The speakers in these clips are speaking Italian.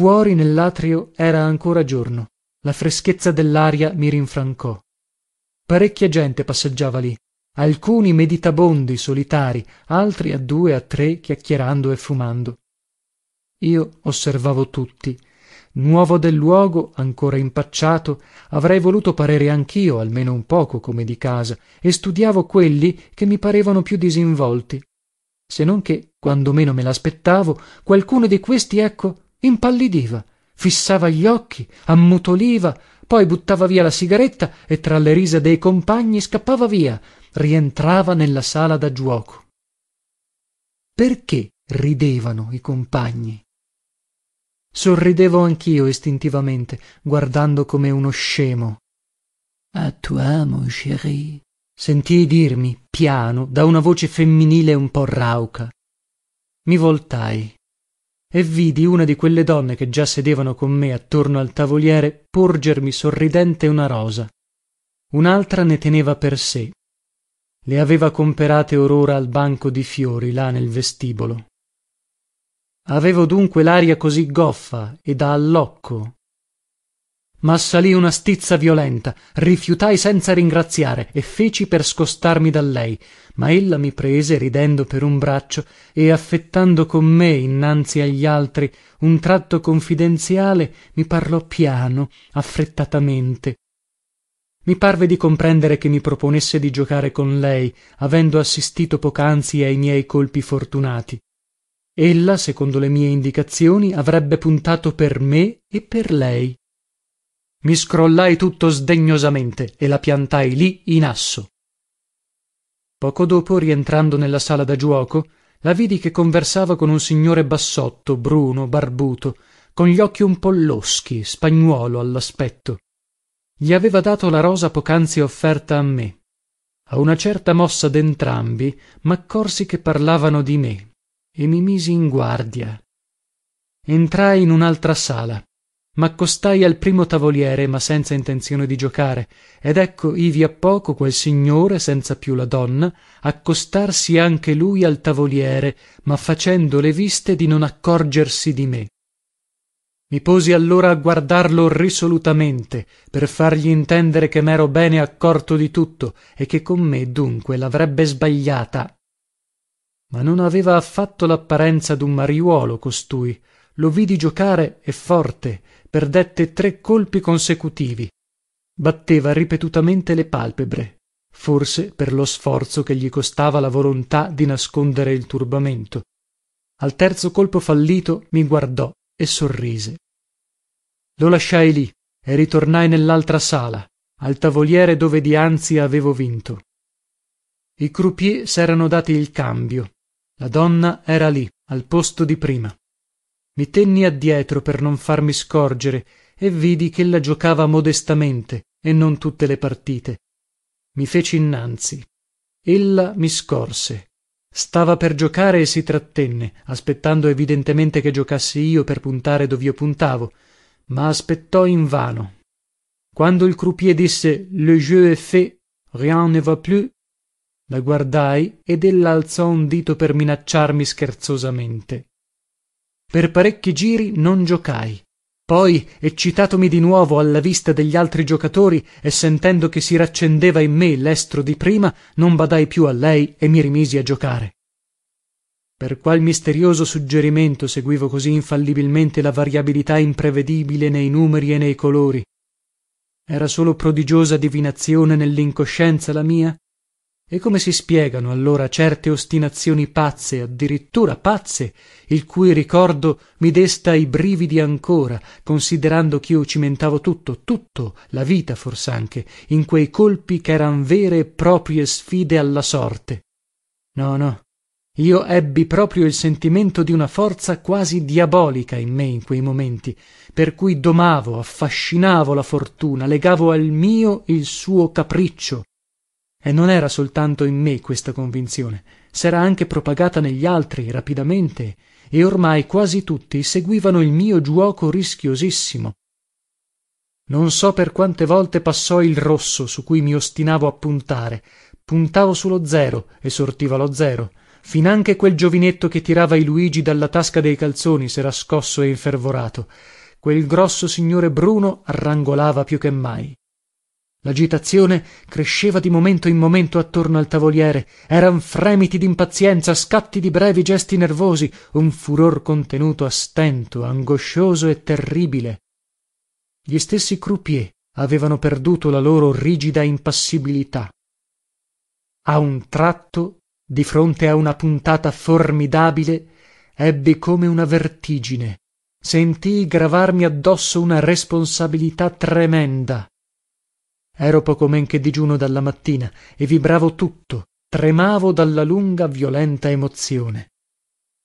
fuori nellatrio era ancora giorno. La freschezza dellaria mi rinfrancò. Parecchia gente passeggiava lì. Alcuni meditabondi solitarii altri a due a tre chiacchierando e fumando. Io osservavo tutti. Nuovo del luogo ancora impacciato avrei voluto parere anchio almeno un poco come di casa e studiavo quelli che mi parevano più disinvolti. Se non che quando meno me laspettavo qualcuno di questi ecco impallidiva fissava gli occhi ammutoliva poi buttava via la sigaretta e tra le risa dei compagni scappava via rientrava nella sala da giuoco perché ridevano i compagni? Sorridevo anchio istintivamente guardando come uno scemo. A toi mon chéri sentii dirmi piano da una voce femminile un po rauca. Mi voltai e vidi una di quelle donne che già sedevano con me attorno al tavoliere porgermi sorridente una rosa. Unaltra ne teneva per sé. Le aveva comperate or ora al banco di fiori là nel vestibolo. Avevo dunque laria così goffa e da allocco massalì una stizza violenta rifiutai senza ringraziare e feci per scostarmi da lei. Ma ella mi prese ridendo per un braccio e affettando con me innanzi agli altri un tratto confidenziale mi parlò piano affrettatamente. Mi parve di comprendere che mi proponesse di giocare con lei avendo assistito pocanzi ai miei colpi fortunati. Ella secondo le mie indicazioni avrebbe puntato per me e per lei mi scrollai tutto sdegnosamente e la piantai lì in asso. Poco dopo rientrando nella sala da giuoco la vidi che conversava con un signore bassotto bruno barbuto con gli occhi un po loschi spagnuolo allaspetto. Gli aveva dato la rosa pocanzi offerta a me. A una certa mossa dentrambi maccorsi che parlavano di me e mi misi in guardia. Entrai in unaltra sala maccostai al primo tavoliere ma senza intenzione di giocare. Ed ecco ivi a poco quel signore senza più la donna accostarsi anche lui al tavoliere ma facendo le viste di non accorgersi di me. Mi posi allora a guardarlo risolutamente per fargli intendere che mero bene accorto di tutto e che con me dunque lavrebbe sbagliata. Ma non aveva affatto lapparenza dun mariuolo costui. Lo vidi giocare e forte perdette tre colpi consecutivi. Batteva ripetutamente le palpebre. Forse per lo sforzo che gli costava la volontà di nascondere il turbamento. Al terzo colpo fallito mi guardò e sorrise. Lo lasciai lì e ritornai nellaltra sala al tavoliere dove dianzi avevo vinto. I croupiers serano dati il cambio. La donna era lì al posto di prima mi tenni addietro per non farmi scorgere e vidi chella giocava modestamente e non tutte le partite. Mi feci innanzi. Ella mi scorse. Stava per giocare e si trattenne aspettando evidentemente che giocassi io per puntare dovio puntavo ma aspettò invano quando il croupier disse le jeu est fait rien ne va plus la guardai ed ella alzò un dito per minacciarmi scherzosamente per parecchi giri non giocai. Poi eccitatomi di nuovo alla vista degli altri giocatori e sentendo che si raccendeva in me lestro di prima non badai più a lei e mi rimisi a giocare. Per qual misterioso suggerimento seguivo così infallibilmente la variabilità imprevedibile nei numeri e nei colori? Era solo prodigiosa divinazione nellincoscienza la mia e come si spiegano allora certe ostinazioni pazze addirittura pazze il cui ricordo mi desta i brividi ancora considerando chio cimentavo tutto tutto la vita forsanche in quei colpi cheran vere e proprie sfide alla sorte? No no. Io ebbi proprio il sentimento di una forza quasi diabolica in me in quei momenti per cui domavo affascinavo la fortuna legavo al mio il suo capriccio e non era soltanto in me questa convinzione sera anche propagata negli altri rapidamente e ormai quasi tutti seguivano il mio giuoco rischiosissimo. Non so per quante volte passò il rosso su cui mi ostinavo a puntare. Puntavo su lo zero e sortiva lo zero. Finanche quel giovinetto che tirava i luigi dalla tasca dei calzoni sera scosso e infervorato. Quel grosso signore bruno arrangolava più che mai lagitazione cresceva di momento in momento attorno al tavoliere. Eran fremiti dimpazienza scatti di brevi gesti nervosi un furor contenuto a stento angoscioso e terribile. Gli stessi croupiers avevano perduto la loro rigida impassibilità. A un tratto di fronte a una puntata formidabile ebbi come una vertigine. Sentii gravarmi addosso una responsabilità tremenda ero poco men che digiuno dalla mattina e vibravo tutto tremavo dalla lunga violenta emozione.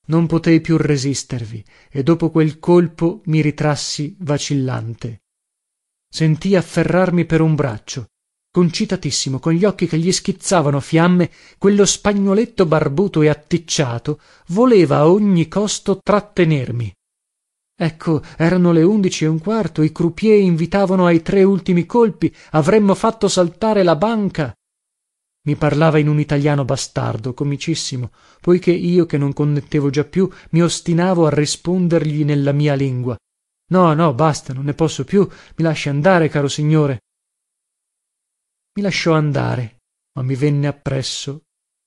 Non potei più resistervi e dopo quel colpo mi ritrassi vacillante. Sentii afferrarmi per un braccio concitatissimo con gli occhi che gli schizzavano fiamme quello spagnoletto barbuto e atticciato voleva a ogni costo trattenermi ecco erano le undici e un quarto i croupiers invitavano ai tre ultimi colpi avremmo fatto saltare la banca. Mi parlava in un italiano bastardo comicissimo poiché io che non connettevo già più mi ostinavo a rispondergli nella mia lingua. No no basta non ne posso più mi lasci andare caro signore. Mi lasciò andare ma mi venne appresso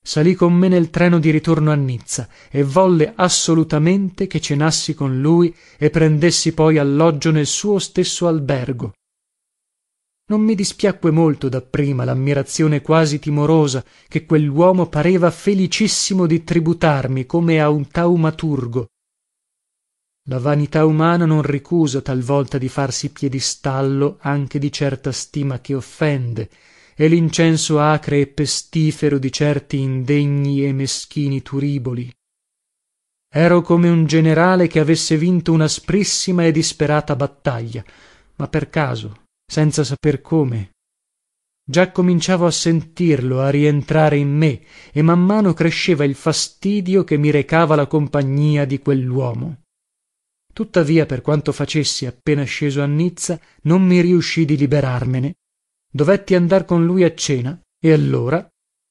salì con me nel treno di ritorno a nizza e volle assolutamente che cenassi con lui e prendessi poi alloggio nel suo stesso albergo. Non mi dispiacque molto dapprima lammirazione quasi timorosa che quelluomo pareva felicissimo di tributarmi come a un taumaturgo. La vanità umana non ricusa talvolta di farsi piedistallo anche di certa stima che offende e l'incenso acre e pestifero di certi indegni e meschini turiboli. Ero come un generale che avesse vinto un'asprissima e disperata battaglia ma per caso senza saper come già cominciavo a sentirlo a rientrare in me e man mano cresceva il fastidio che mi recava la compagnia di quelluomo. Tuttavia per quanto facessi appena sceso a nizza non mi riuscì di liberarmene dovetti andar con lui a cena e allora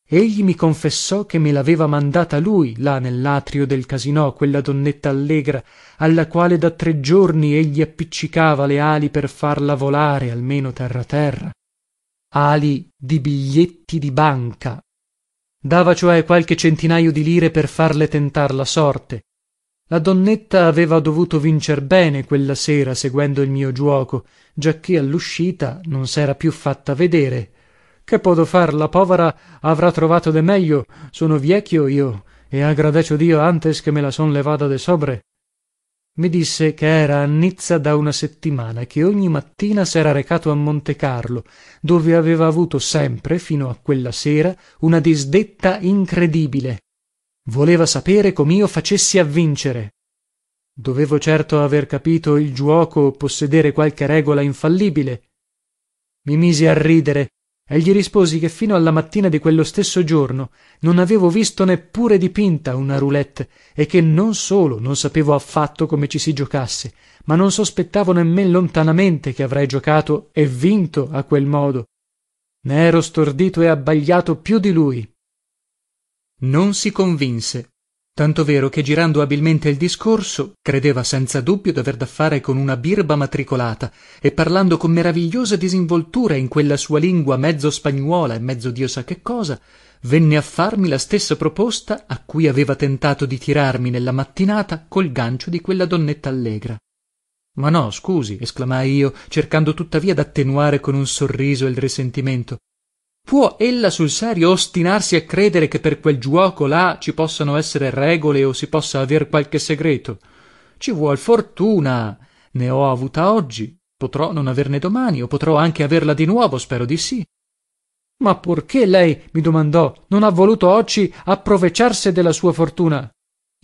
egli mi confessò che me laveva mandata lui là nellatrio del casinò quella donnetta allegra alla quale da tre giorni egli appiccicava le ali per farla volare almeno terra terra. Ali di biglietti di banca. Dava cioè qualche centinajo di lire per farle tentar la sorte la donnetta aveva dovuto vincer bene quella sera seguendo il mio giuoco giacché alluscita non sera più fatta vedere. Che podo far la povera avrà trovato de meglio sono viecchio io e agradecio dio antes che me la son levada de sobre. Mi disse che era a nizza da una settimana e che ogni mattina sera recato a montecarlo dove aveva avuto sempre fino a quella sera una disdetta incredibile voleva sapere comio facessi a vincere. Dovevo certo aver capito il giuoco o possedere qualche regola infallibile. Mi misi a ridere e gli risposi che fino alla mattina di quello stesso giorno non avevo visto neppure dipinta una roulette e che non solo non sapevo affatto come ci si giocasse ma non sospettavo nemmen lontanamente che avrei giocato e vinto a quel modo. Ne ero stordito e abbagliato più di lui non si convinse. Tanto vero che girando abilmente il discorso credeva senza dubbio daver da fare con una birba matricolata e parlando con meravigliosa disinvoltura in quella sua lingua mezzo spagnuola e mezzo dio sa che cosa venne a farmi la stessa proposta a cui aveva tentato di tirarmi nella mattinata col gancio di quella donnetta allegra. Ma no scusi esclamai io cercando tuttavia dattenuare con un sorriso il risentimento può ella sul serio ostinarsi a credere che per quel giuoco là ci possano essere regole o si possa aver qualche segreto? Ci vuol fortuna. Ne ho avuta oggi. Potrò non averne domani o potrò anche averla di nuovo spero di sì. Ma purché lei mi domandò non ha voluto oggi approvecharse della sua fortuna?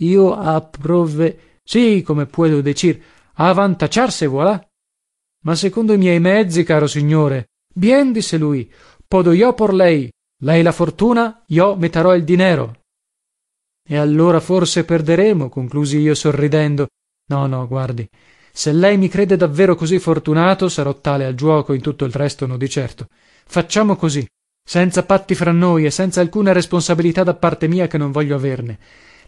Io approve sì come puedo decir avantacciarse voilà. Ma secondo i miei mezzi caro signore bien disse lui podo io por lei lei la fortuna io meterò il dinero. E allora forse perderemo conclusi io sorridendo. No no guardi se lei mi crede davvero così fortunato sarò tale al giuoco in tutto il resto no di certo. Facciamo così senza patti fra noi e senza alcuna responsabilità da parte mia che non voglio averne.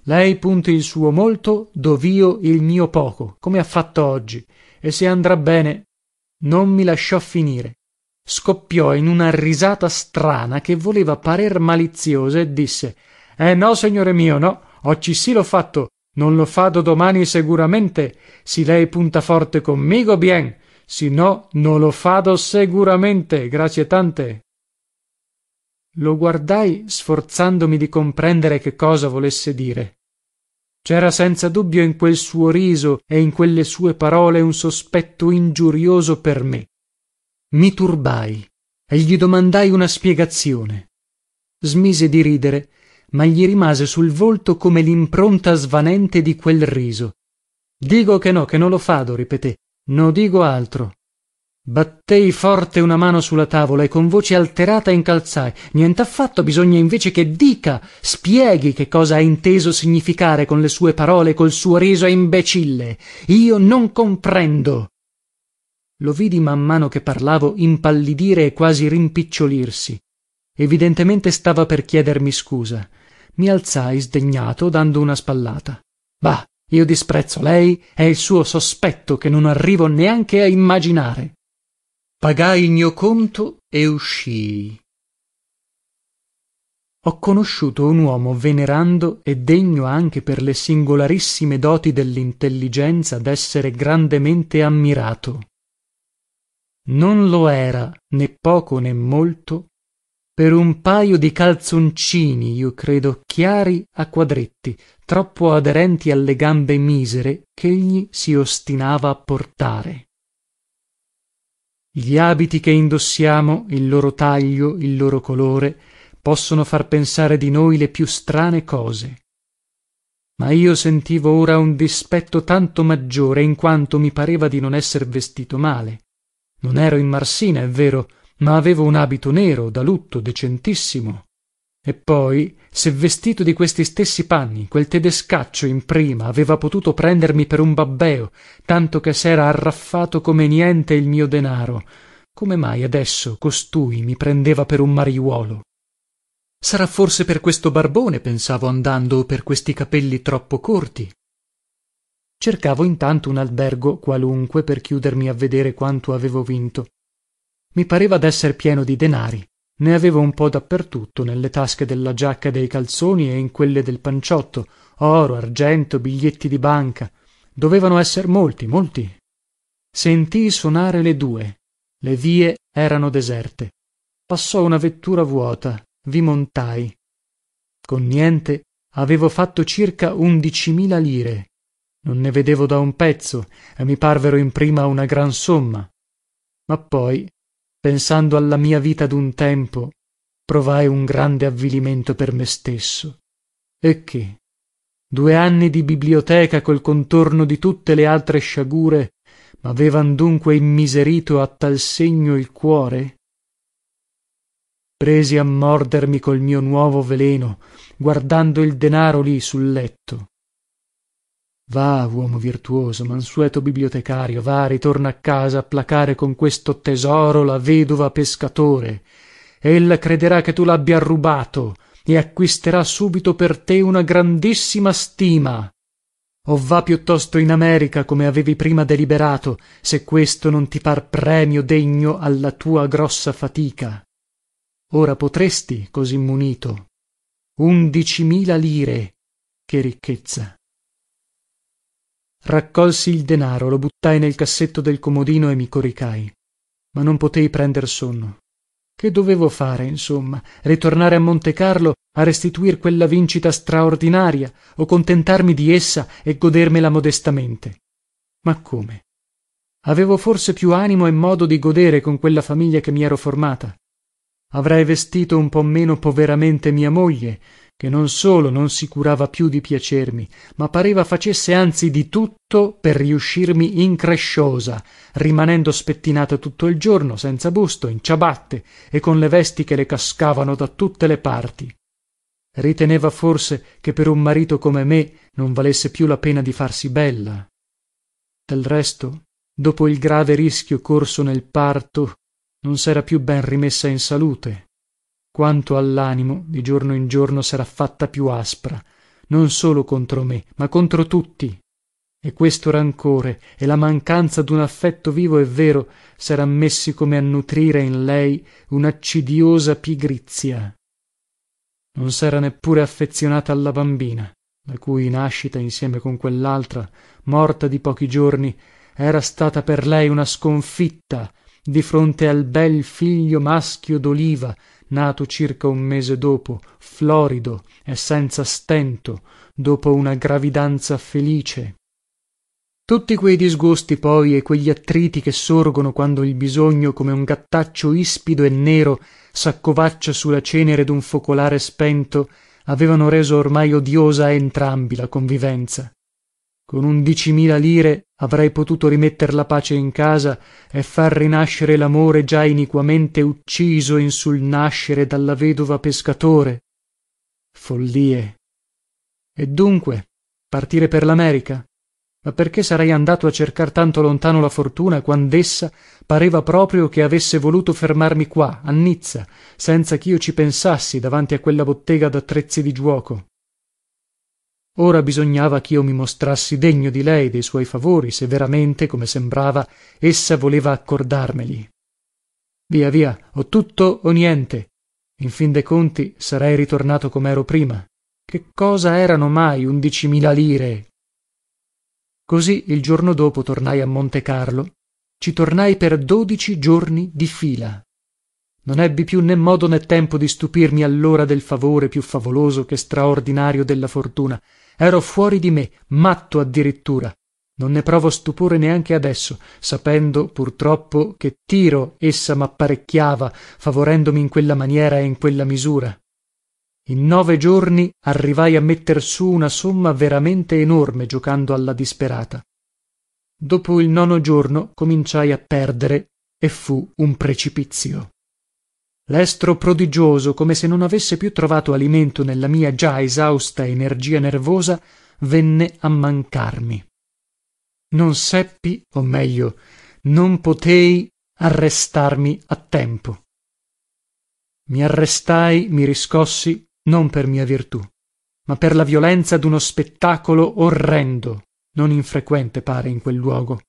Lei punti il suo molto dov'io il mio poco come ha fatto oggi. E se andrà bene non mi lasciò finire scoppiò in una risata strana che voleva parer maliziosa e disse eh no signore mio no occisi l'ho fatto non lo fado domani seguramente si lei punta forte commigo bien si no no lo fado seguramente grazie tante. Lo guardai sforzandomi di comprendere che cosa volesse dire. Cera senza dubbio in quel suo riso e in quelle sue parole un sospetto ingiurioso per me mi turbai e gli domandai una spiegazione. Smise di ridere ma gli rimase sul volto come limpronta svanente di quel riso. Digo che no che no lo fado ripeté. No digo altro. Battei forte una mano su la tavola e con voce alterata incalzai. Nientaffatto bisogna invece che dica spieghi che cosa ha inteso significare con le sue parole e col suo riso imbecille. Io non comprendo lo vidi man mano che parlavo impallidire e quasi rimpicciolirsi. Evidentemente stava per chiedermi scusa. Mi alzai sdegnato dando una spallata. Bah io disprezzo lei e il suo sospetto che non arrivo neanche a immaginare. Pagai il mio conto e uscii. Ho conosciuto un uomo venerando e degno anche per le singolarissime doti dellintelligenza dessere grandemente ammirato non lo era né poco né molto. Per un pajo di calzoncini io credo chiari a quadretti troppo aderenti alle gambe misere chegli si ostinava a portare. Gli abiti che indossiamo il loro taglio il loro colore possono far pensare di noi le più strane cose. Ma io sentivo ora un dispetto tanto maggiore in quanto mi pareva di non esser vestito male non ero in marsina è vero ma avevo un abito nero da lutto decentissimo. E poi se vestito di questi stessi panni quel tedescaccio in prima aveva potuto prendermi per un babbeo tanto che sera arraffato come niente il mio denaro. Come mai adesso costui mi prendeva per un mariuolo? Sarà forse per questo barbone pensavo andando o per questi capelli troppo corti cercavo intanto un albergo qualunque per chiudermi a vedere quanto avevo vinto. Mi pareva desser pieno di denari. Ne avevo un po dappertutto nelle tasche della giacca e dei calzoni e in quelle del panciotto. Oro argento biglietti di banca. Dovevano esser molti molti. Sentii sonare le due. Le vie erano deserte. Passò una vettura vuota. Vi montai. Con niente avevo fatto circa undicimila lire non ne vedevo da un pezzo e mi parvero in prima una gran somma. Ma poi pensando alla mia vita dun tempo provai un grande avvilimento per me stesso. E che? Due anni di biblioteca col contorno di tutte le altre sciagure mavevan dunque immiserito a tal segno il cuore? Presi a mordermi col mio nuovo veleno guardando il denaro lì sul letto va uomo virtuoso mansueto bibliotecario va ritorna a casa a placare con questo tesoro la vedova pescatore. Ella crederà che tu l'abbia rubato e acquisterà subito per te una grandissima stima. O va piuttosto in america come avevi prima deliberato se questo non ti par premio degno alla tua grossa fatica. Ora potresti così munito undicimila lire. Che ricchezza raccolsi il denaro lo buttai nel cassetto del comodino e mi coricai. Ma non potei prender sonno. Che dovevo fare insomma? Ritornare a montecarlo a restituir quella vincita straordinaria o contentarmi di essa e godermela modestamente? Ma come? Avevo forse più animo e modo di godere con quella famiglia che mi ero formata. Avrei vestito un po meno poveramente mia moglie che non solo non si curava più di piacermi ma pareva facesse anzi di tutto per riuscirmi incresciosa rimanendo spettinata tutto il giorno senza busto in ciabatte e con le vesti che le cascavano da tutte le parti. Riteneva forse che per un marito come me non valesse più la pena di farsi bella. Del resto dopo il grave rischio corso nel parto non sera più ben rimessa in salute quanto allanimo di giorno in giorno sera fatta più aspra non solo contro me ma contro tutti. E questo rancore e la mancanza dun affetto vivo e vero seran messi come a nutrire in lei unaccidiosa pigrizia. Non sera neppure affezionata alla bambina la cui nascita insieme con quellaltra morta di pochi giorni era stata per lei una sconfitta di fronte al bel figlio maschio doliva nato circa un mese dopo florido e senza stento dopo una gravidanza felice. Tutti quei disgusti poi e quegli attriti che sorgono quando il bisogno come un gattaccio ispido e nero saccovaccia su la cenere dun focolare spento avevano reso ormai odiosa a entrambi la convivenza con undicimila lire avrei potuto rimetter la pace in casa e far rinascere lamore già iniquamente ucciso in sul nascere dalla vedova pescatore. Follie. E dunque partire per lamerica? Ma perché sarei andato a cercar tanto lontano la fortuna quandessa pareva proprio che avesse voluto fermarmi qua a nizza senza chio ci pensassi davanti a quella bottega dattrezzi di giuoco ora bisognava chio mi mostrassi degno di lei dei suoi favori se veramente come sembrava essa voleva accordarmeli. Via via o tutto o niente. In fin de conti sarei ritornato comero prima. Che cosa erano mai undicimila lire? Così il giorno dopo tornai a montecarlo ci tornai per dodici giorni di fila. Non ebbi più né modo né tempo di stupirmi allora del favore più favoloso che straordinario della fortuna ero fuori di me matto addirittura. Non ne provo stupore neanche adesso sapendo purtroppo che tiro essa mapparecchiava favorendomi in quella maniera e in quella misura. In nove giorni arrivai a metter su una somma veramente enorme giocando alla disperata. Dopo il nono giorno cominciai a perdere e fu un precipizio lestro prodigioso come se non avesse più trovato alimento nella mia già esausta energia nervosa venne a mancarmi. Non seppi o meglio non potei arrestarmi a tempo. Mi arrestai mi riscossi non per mia virtù ma per la violenza duno spettacolo orrendo non infrequente pare in quel luogo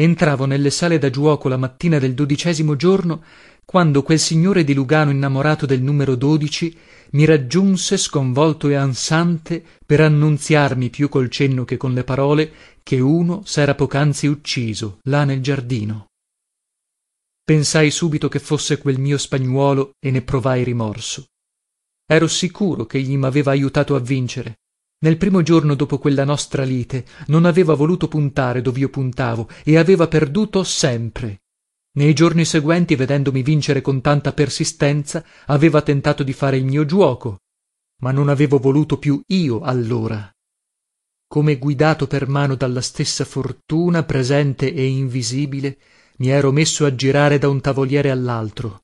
entravo nelle sale da giuoco la mattina del dodicesimo giorno quando quel signore di lugano innamorato del numero mi raggiunse sconvolto e ansante per annunziarmi più col cenno che con le parole che uno sera pocanzi ucciso là nel giardino. Pensai subito che fosse quel mio spagnuolo e ne provai rimorso. Ero sicuro chegli maveva ajutato a vincere nel primo giorno dopo quella nostra lite non aveva voluto puntare dovio puntavo e aveva perduto sempre. Nei giorni seguenti vedendomi vincere con tanta persistenza aveva tentato di fare il mio giuoco ma non avevo voluto più io allora. Come guidato per mano dalla stessa fortuna presente e invisibile mi ero messo a girare da un tavoliere allaltro.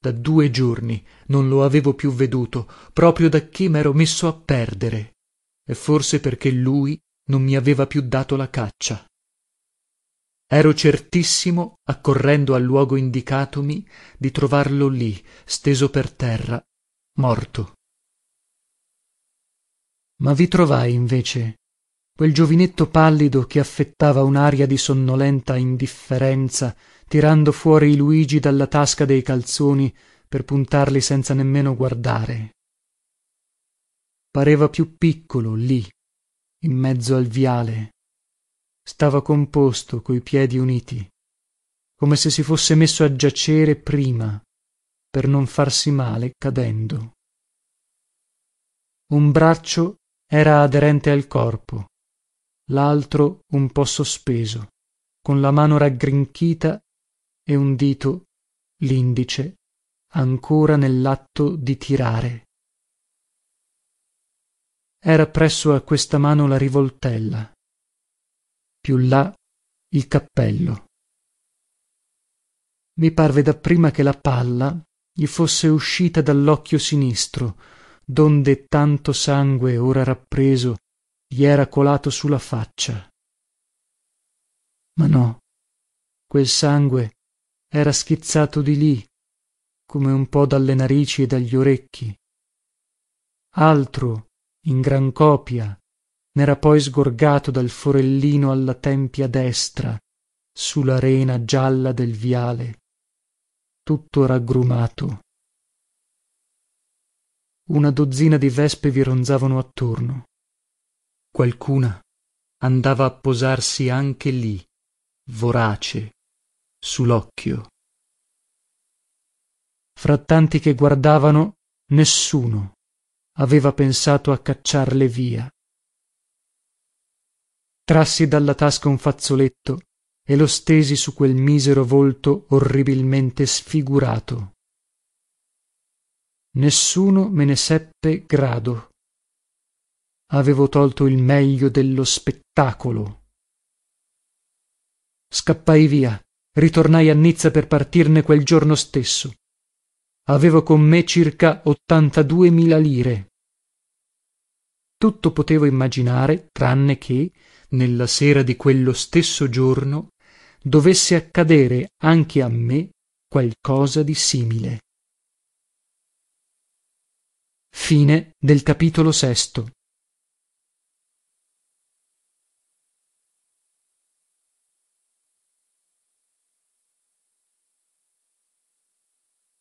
Da due giorni non lo avevo più veduto proprio dacché mero messo a perdere e forse perché lui non mi aveva più dato la caccia. Ero certissimo accorrendo al luogo indicatomi di trovarlo lì steso per terra morto. Ma vi trovai invece quel giovinetto pallido che affettava unaria di sonnolenta indifferenza tirando fuori i luigi dalla tasca dei calzoni per puntarli senza nemmeno guardare pareva più piccolo lì in mezzo al viale. Stava composto coi piedi uniti come se si fosse messo a giacere prima per non farsi male cadendo. Un braccio era aderente al corpo laltro un po sospeso con la mano raggrinchita e un dito lindice ancora nellatto di tirare era presso a questa mano la rivoltella. Più là il cappello. Mi parve dapprima che la palla gli fosse uscita dall'occhio sinistro donde tanto sangue ora rappreso gli era colato su la faccia. Ma no quel sangue era schizzato di lì come un po dalle narici e dagli orecchi. Altro in gran copia nera poi sgorgato dal forellino alla tempia destra su la rena gialla del viale tutto raggrumato. Una dozzina di vespe vi ronzavano attorno. Qualcuna andava a posarsi anche lì vorace su locchio fra tanti che guardavano nessuno aveva pensato a cacciarle via. Trassi dalla tasca un fazzoletto e lo stesi su quel misero volto orribilmente sfigurato. Nessuno me ne seppe grado. Avevo tolto il meglio dello spettacolo. Scappai via ritornai a nizza per partirne quel giorno stesso avevo con me circa ottantadue mila lire. Tutto potevo immaginare tranne che nella sera di quello stesso giorno dovesse accadere anche a me qualcosa di simile